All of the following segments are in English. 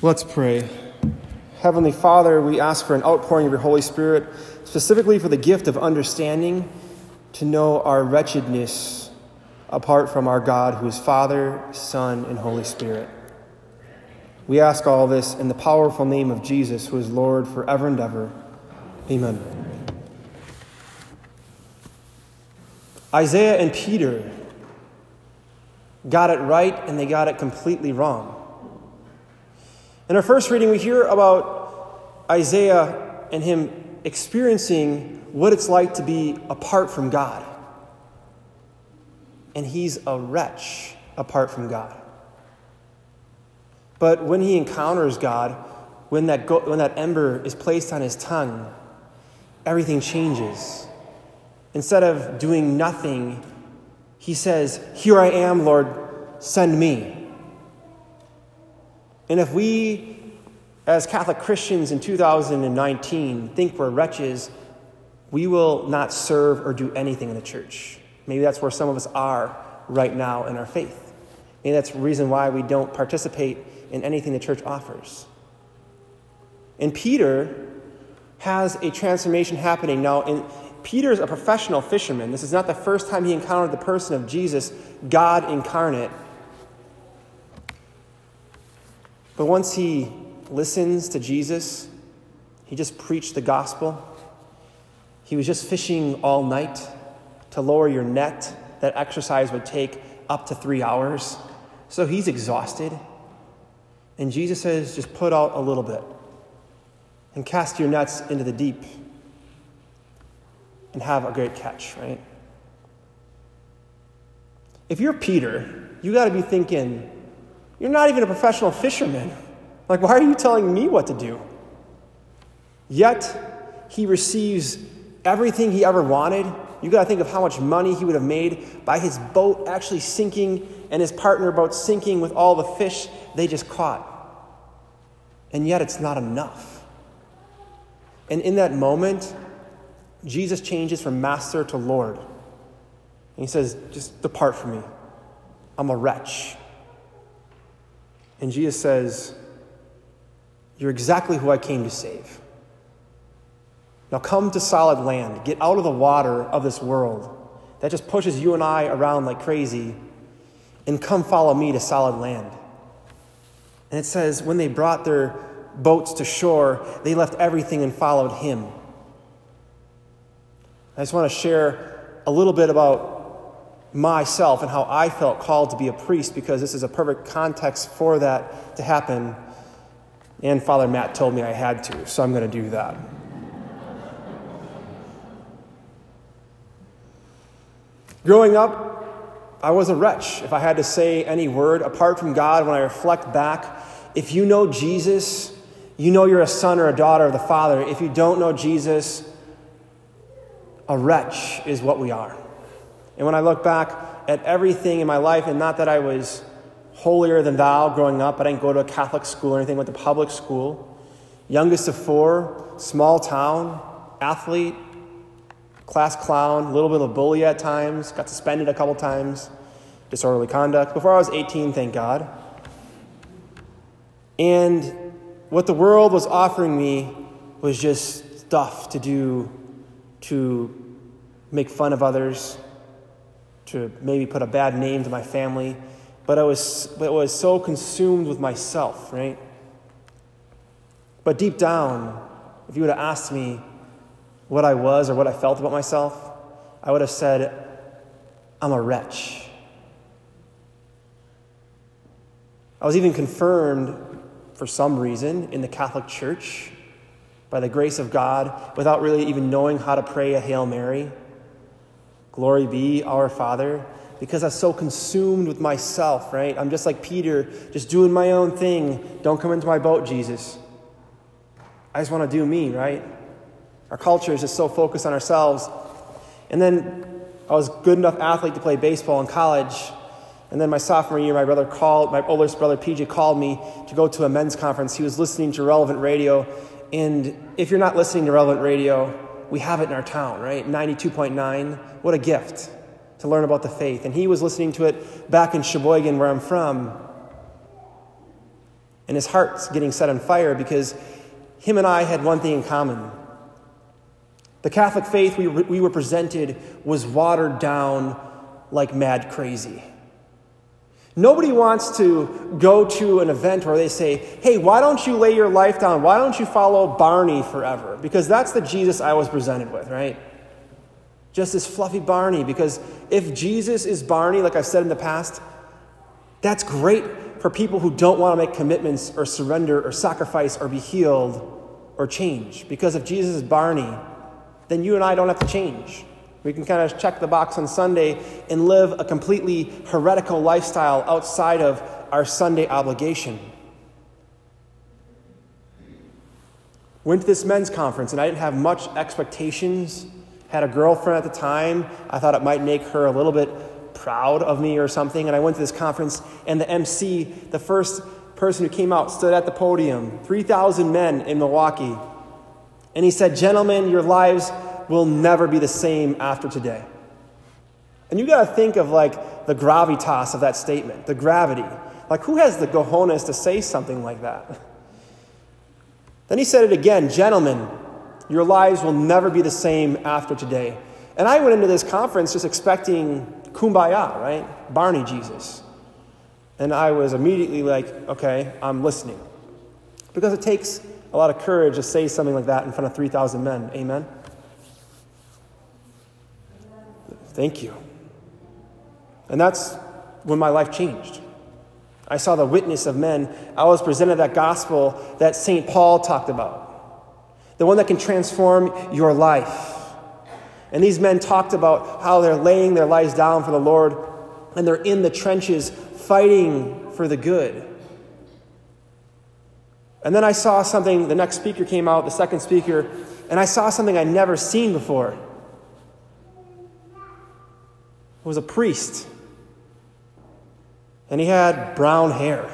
Let's pray. Heavenly Father, we ask for an outpouring of your Holy Spirit, specifically for the gift of understanding to know our wretchedness apart from our God, who is Father, Son, and Holy Spirit. We ask all this in the powerful name of Jesus, who is Lord forever and ever. Amen. Isaiah and Peter got it right and they got it completely wrong. In our first reading, we hear about Isaiah and him experiencing what it's like to be apart from God. And he's a wretch apart from God. But when he encounters God, when that, go- when that ember is placed on his tongue, everything changes. Instead of doing nothing, he says, Here I am, Lord, send me. And if we, as Catholic Christians in 2019, think we're wretches, we will not serve or do anything in the church. Maybe that's where some of us are right now in our faith. Maybe that's the reason why we don't participate in anything the church offers. And Peter has a transformation happening. Now, in, Peter's a professional fisherman. This is not the first time he encountered the person of Jesus, God incarnate. But once he listens to Jesus, he just preached the gospel. He was just fishing all night to lower your net. That exercise would take up to three hours. So he's exhausted. And Jesus says, just put out a little bit and cast your nets into the deep and have a great catch, right? If you're Peter, you got to be thinking, you're not even a professional fisherman. Like, why are you telling me what to do? Yet, he receives everything he ever wanted. You got to think of how much money he would have made by his boat actually sinking and his partner boat sinking with all the fish they just caught. And yet, it's not enough. And in that moment, Jesus changes from master to Lord. And he says, Just depart from me. I'm a wretch. And Jesus says, You're exactly who I came to save. Now come to solid land. Get out of the water of this world that just pushes you and I around like crazy, and come follow me to solid land. And it says, when they brought their boats to shore, they left everything and followed him. I just want to share a little bit about myself and how I felt called to be a priest because this is a perfect context for that to happen. And Father Matt told me I had to, so I'm going to do that. Growing up, I was a wretch. If I had to say any word apart from God, when I reflect back, if you know Jesus, you know you're a son or a daughter of the Father. If you don't know Jesus, a wretch is what we are. And when I look back at everything in my life, and not that I was holier than thou growing up, I didn't go to a Catholic school or anything, went to public school. Youngest of four, small town, athlete, class clown, a little bit of a bully at times, got suspended a couple times, disorderly conduct. Before I was 18, thank God. And what the world was offering me was just stuff to do to make fun of others, to maybe put a bad name to my family. But I was, but I was so consumed with myself, right? But deep down, if you would have asked me what I was or what I felt about myself, I would have said, I'm a wretch. I was even confirmed for some reason in the Catholic Church by the grace of God without really even knowing how to pray a Hail Mary. Glory be our Father. Because I'm so consumed with myself, right? I'm just like Peter, just doing my own thing. Don't come into my boat, Jesus. I just want to do me, right? Our culture is just so focused on ourselves. And then I was good enough athlete to play baseball in college. And then my sophomore year, my brother called, my oldest brother PJ called me to go to a men's conference. He was listening to relevant radio. And if you're not listening to relevant radio, we have it in our town, right? 92.9. What a gift to learn about the faith. And he was listening to it back in Sheboygan, where I'm from. And his heart's getting set on fire because him and I had one thing in common. The Catholic faith we, we were presented was watered down like mad crazy. Nobody wants to go to an event where they say, hey, why don't you lay your life down? Why don't you follow Barney forever? Because that's the Jesus I was presented with, right? Just this fluffy Barney. Because if Jesus is Barney, like I've said in the past, that's great for people who don't want to make commitments or surrender or sacrifice or be healed or change. Because if Jesus is Barney, then you and I don't have to change. We can kind of check the box on Sunday and live a completely heretical lifestyle outside of our Sunday obligation. Went to this men's conference and I didn't have much expectations. Had a girlfriend at the time. I thought it might make her a little bit proud of me or something. And I went to this conference and the MC, the first person who came out, stood at the podium 3,000 men in Milwaukee. And he said, Gentlemen, your lives will never be the same after today. And you got to think of like the gravitas of that statement, the gravity. Like, who has the cojones to say something like that? Then he said it again Gentlemen, your lives will never be the same after today. And I went into this conference just expecting kumbaya, right? Barney Jesus. And I was immediately like, okay, I'm listening. Because it takes a lot of courage to say something like that in front of 3,000 men. Amen? Thank you. And that's when my life changed. I saw the witness of men. I was presented that gospel that St. Paul talked about, the one that can transform your life. And these men talked about how they're laying their lives down for the Lord and they're in the trenches fighting for the good. And then I saw something, the next speaker came out, the second speaker, and I saw something I'd never seen before was a priest. And he had brown hair.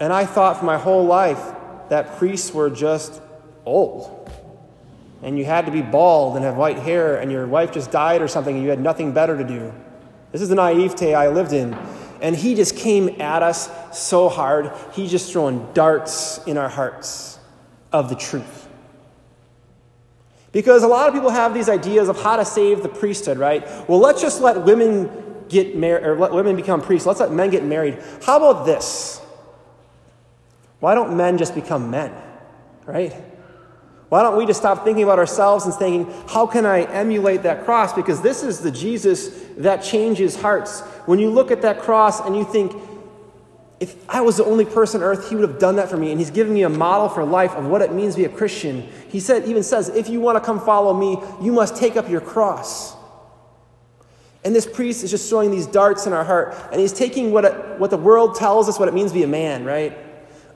And I thought for my whole life that priests were just old. And you had to be bald and have white hair, and your wife just died or something, and you had nothing better to do. This is the naivete I lived in. And he just came at us so hard. He just throwing darts in our hearts of the truth. Because a lot of people have these ideas of how to save the priesthood, right? Well, let's just let women get married, or let women become priests. Let's let men get married. How about this? Why don't men just become men, right? Why don't we just stop thinking about ourselves and thinking, how can I emulate that cross? Because this is the Jesus that changes hearts. When you look at that cross and you think, if I was the only person on earth, he would have done that for me. And he's giving me a model for life of what it means to be a Christian. He said, even says, if you want to come follow me, you must take up your cross. And this priest is just throwing these darts in our heart. And he's taking what, it, what the world tells us what it means to be a man, right?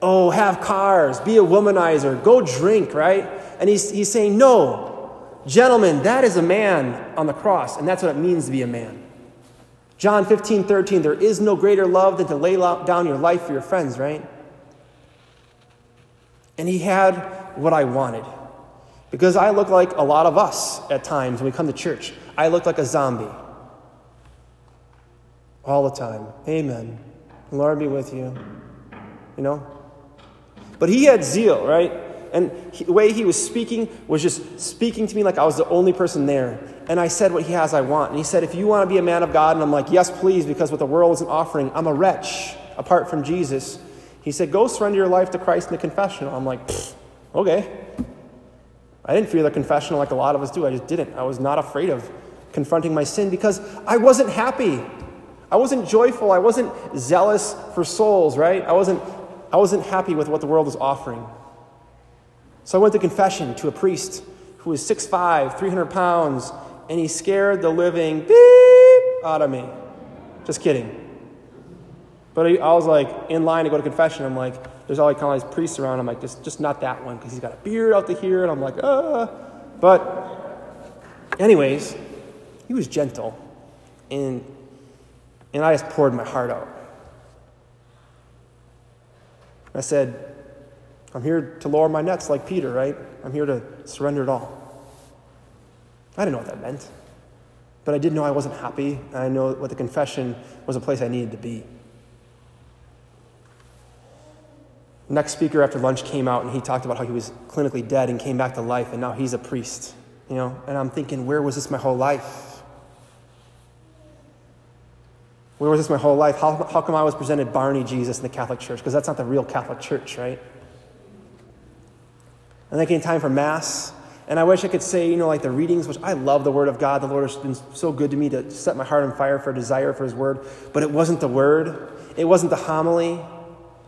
Oh, have cars, be a womanizer, go drink, right? And he's, he's saying, no, gentlemen, that is a man on the cross. And that's what it means to be a man. John 15, 13, there is no greater love than to lay down your life for your friends, right? And he had what I wanted. Because I look like a lot of us at times when we come to church. I look like a zombie. All the time. Amen. Lord be with you. You know? But he had zeal, right? And he, the way he was speaking was just speaking to me like I was the only person there. And I said what he has I want. And he said, If you want to be a man of God, and I'm like, Yes, please, because what the world isn't offering, I'm a wretch apart from Jesus. He said, Go surrender your life to Christ in the confessional. I'm like, Okay. I didn't fear the confessional like a lot of us do. I just didn't. I was not afraid of confronting my sin because I wasn't happy. I wasn't joyful. I wasn't zealous for souls, right? I wasn't, I wasn't happy with what the world was offering. So I went to confession to a priest who was 6'5, 300 pounds, and he scared the living beep out of me. Just kidding. But I was like in line to go to confession. I'm like, there's all kind of these priests around. I'm like, just, just not that one because he's got a beard out to here. And I'm like, ah. But, anyways, he was gentle. And, and I just poured my heart out. I said, I'm here to lower my nets like Peter, right? I'm here to surrender it all. I didn't know what that meant. But I did know I wasn't happy, and I know what the confession was a place I needed to be. Next speaker after lunch came out and he talked about how he was clinically dead and came back to life and now he's a priest. You know, and I'm thinking, where was this my whole life? Where was this my whole life? How, how come I was presented Barney Jesus in the Catholic Church? Because that's not the real Catholic Church, right? And then came time for Mass. And I wish I could say, you know, like the readings, which I love the Word of God. The Lord has been so good to me to set my heart on fire for a desire for His Word. But it wasn't the Word, it wasn't the homily,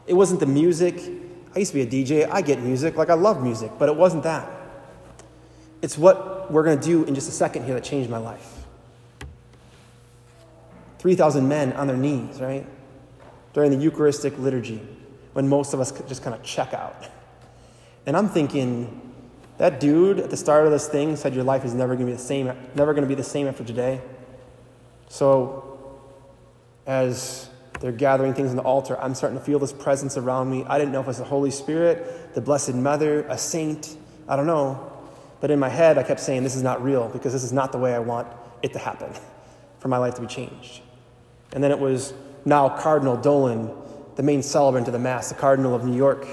it wasn't the music. I used to be a DJ. I get music. Like, I love music, but it wasn't that. It's what we're going to do in just a second here that changed my life. 3,000 men on their knees, right? During the Eucharistic liturgy, when most of us just kind of check out. And I'm thinking, that dude at the start of this thing said your life is never going to be the same, never going to be the same after today. So, as they're gathering things on the altar, I'm starting to feel this presence around me. I didn't know if it was the Holy Spirit, the Blessed Mother, a saint. I don't know. But in my head, I kept saying, This is not real because this is not the way I want it to happen for my life to be changed. And then it was now Cardinal Dolan, the main celebrant of the Mass, the Cardinal of New York.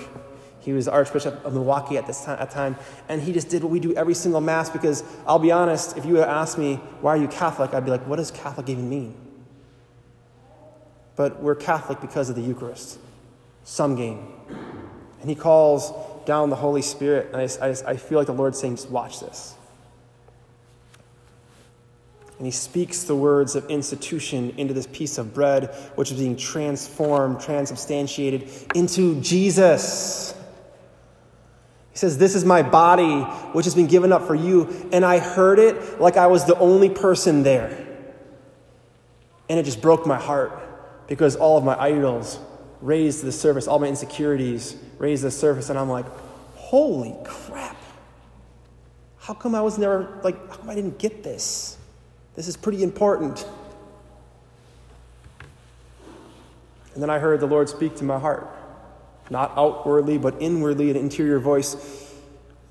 He was Archbishop of Milwaukee at this time, at time, and he just did what we do every single Mass because I'll be honest, if you had asked me, Why are you Catholic? I'd be like, What does Catholic even mean? But we're Catholic because of the Eucharist, some game. And he calls down the Holy Spirit, and I, I, I feel like the Lord's saying, Just watch this. And he speaks the words of institution into this piece of bread, which is being transformed, transubstantiated into Jesus. He says, This is my body, which has been given up for you. And I heard it like I was the only person there. And it just broke my heart because all of my idols raised to the surface, all my insecurities raised to the surface. And I'm like, Holy crap. How come I was never, like, how come I didn't get this? This is pretty important. And then I heard the Lord speak to my heart, not outwardly, but inwardly, an interior voice.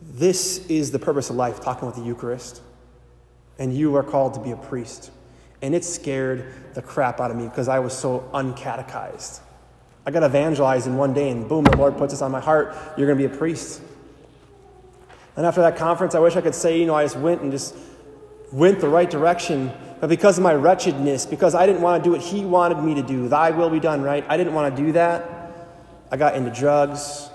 This is the purpose of life, talking with the Eucharist. And you are called to be a priest. And it scared the crap out of me because I was so uncatechized. I got evangelized in one day, and boom, the Lord puts this on my heart. You're going to be a priest. And after that conference, I wish I could say, you know, I just went and just went the right direction, but because of my wretchedness, because I didn't want to do what he wanted me to do, thy will be done, right? I didn't want to do that. I got into drugs,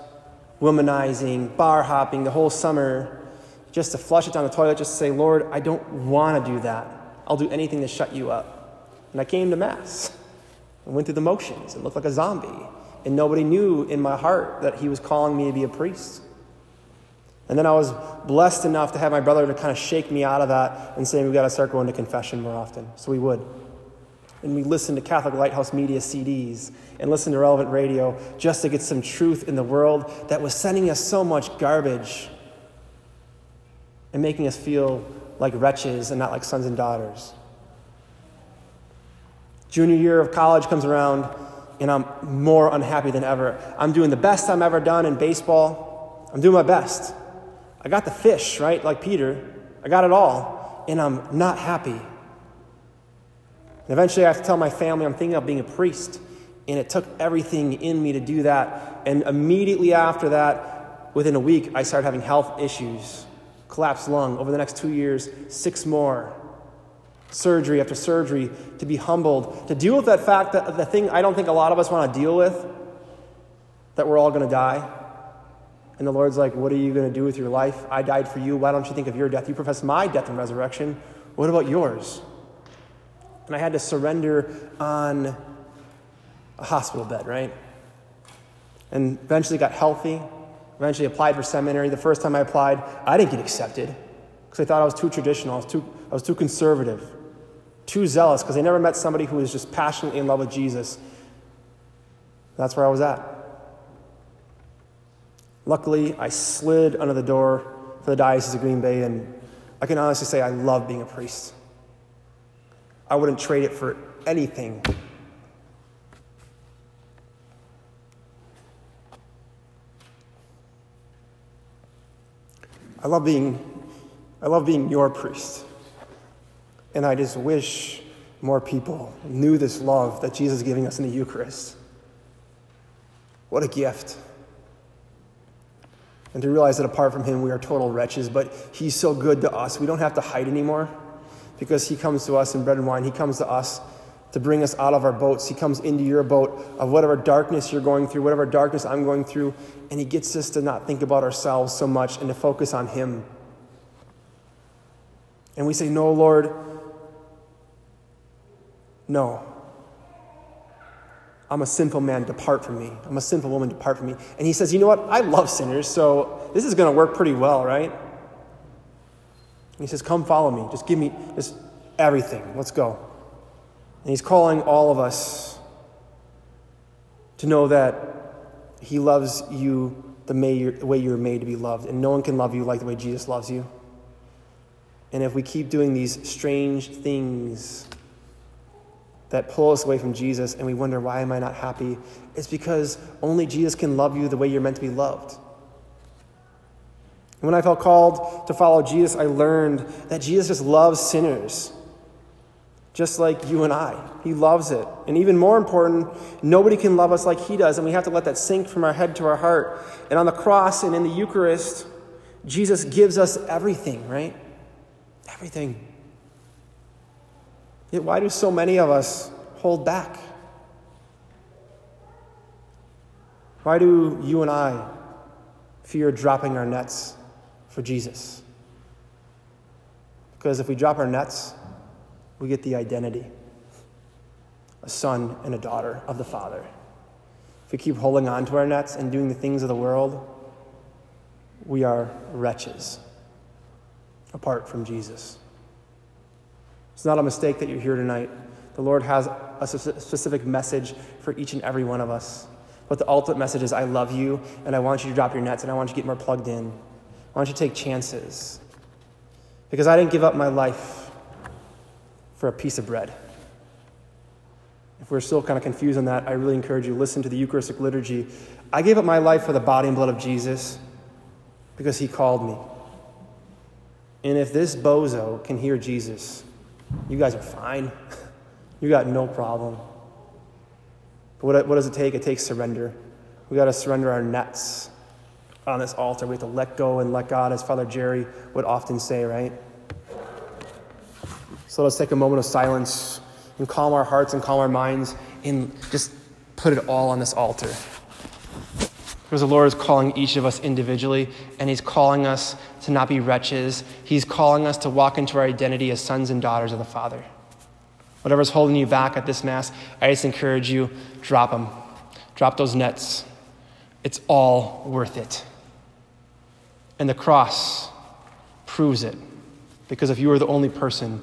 womanizing, bar hopping the whole summer just to flush it down the toilet, just to say, Lord, I don't want to do that. I'll do anything to shut you up. And I came to Mass and went through the motions and looked like a zombie. And nobody knew in my heart that he was calling me to be a priest. And then I was blessed enough to have my brother to kind of shake me out of that and say, we've got to start going to confession more often. So we would. And we listened to Catholic Lighthouse Media CDs and listened to relevant radio just to get some truth in the world that was sending us so much garbage and making us feel like wretches and not like sons and daughters. Junior year of college comes around, and I'm more unhappy than ever. I'm doing the best I'm ever done in baseball. I'm doing my best. I got the fish, right? Like Peter. I got it all, and I'm not happy. And eventually, I have to tell my family I'm thinking of being a priest, and it took everything in me to do that. And immediately after that, within a week, I started having health issues collapsed lung. Over the next two years, six more. Surgery after surgery to be humbled, to deal with that fact that the thing I don't think a lot of us want to deal with, that we're all going to die. And the Lord's like, What are you going to do with your life? I died for you. Why don't you think of your death? You profess my death and resurrection. What about yours? And I had to surrender on a hospital bed, right? And eventually got healthy. Eventually applied for seminary. The first time I applied, I didn't get accepted because I thought I was too traditional. I was too, I was too conservative, too zealous because I never met somebody who was just passionately in love with Jesus. That's where I was at. Luckily, I slid under the door for the Diocese of Green Bay, and I can honestly say I love being a priest. I wouldn't trade it for anything. I love being I love being your priest. And I just wish more people knew this love that Jesus is giving us in the Eucharist. What a gift. And to realize that apart from Him, we are total wretches, but He's so good to us. We don't have to hide anymore because He comes to us in bread and wine. He comes to us to bring us out of our boats. He comes into your boat of whatever darkness you're going through, whatever darkness I'm going through, and He gets us to not think about ourselves so much and to focus on Him. And we say, No, Lord, no. I'm a sinful man, depart from me. I'm a sinful woman, depart from me. And he says, You know what? I love sinners, so this is going to work pretty well, right? He says, Come follow me. Just give me just everything. Let's go. And he's calling all of us to know that he loves you the way you're made to be loved. And no one can love you like the way Jesus loves you. And if we keep doing these strange things, that pull us away from Jesus and we wonder, why am I not happy? It's because only Jesus can love you the way you're meant to be loved. When I felt called to follow Jesus, I learned that Jesus just loves sinners, just like you and I. He loves it. And even more important, nobody can love us like He does, and we have to let that sink from our head to our heart. And on the cross and in the Eucharist, Jesus gives us everything, right? Everything. Yet, why do so many of us hold back? Why do you and I fear dropping our nets for Jesus? Because if we drop our nets, we get the identity a son and a daughter of the Father. If we keep holding on to our nets and doing the things of the world, we are wretches apart from Jesus. It's not a mistake that you're here tonight. The Lord has a specific message for each and every one of us. But the ultimate message is I love you, and I want you to drop your nets, and I want you to get more plugged in. I want you take chances. Because I didn't give up my life for a piece of bread. If we're still kind of confused on that, I really encourage you to listen to the Eucharistic liturgy. I gave up my life for the body and blood of Jesus because he called me. And if this bozo can hear Jesus, you guys are fine. you got no problem. But what, what does it take? It takes surrender. We got to surrender our nets on this altar. We have to let go and let God, as Father Jerry would often say, right? So let's take a moment of silence and calm our hearts and calm our minds and just put it all on this altar. Because the Lord is calling each of us individually, and He's calling us to not be wretches. He's calling us to walk into our identity as sons and daughters of the Father. Whatever's holding you back at this Mass, I just encourage you drop them. Drop those nets. It's all worth it. And the cross proves it. Because if you were the only person,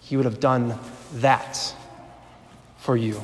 He would have done that for you.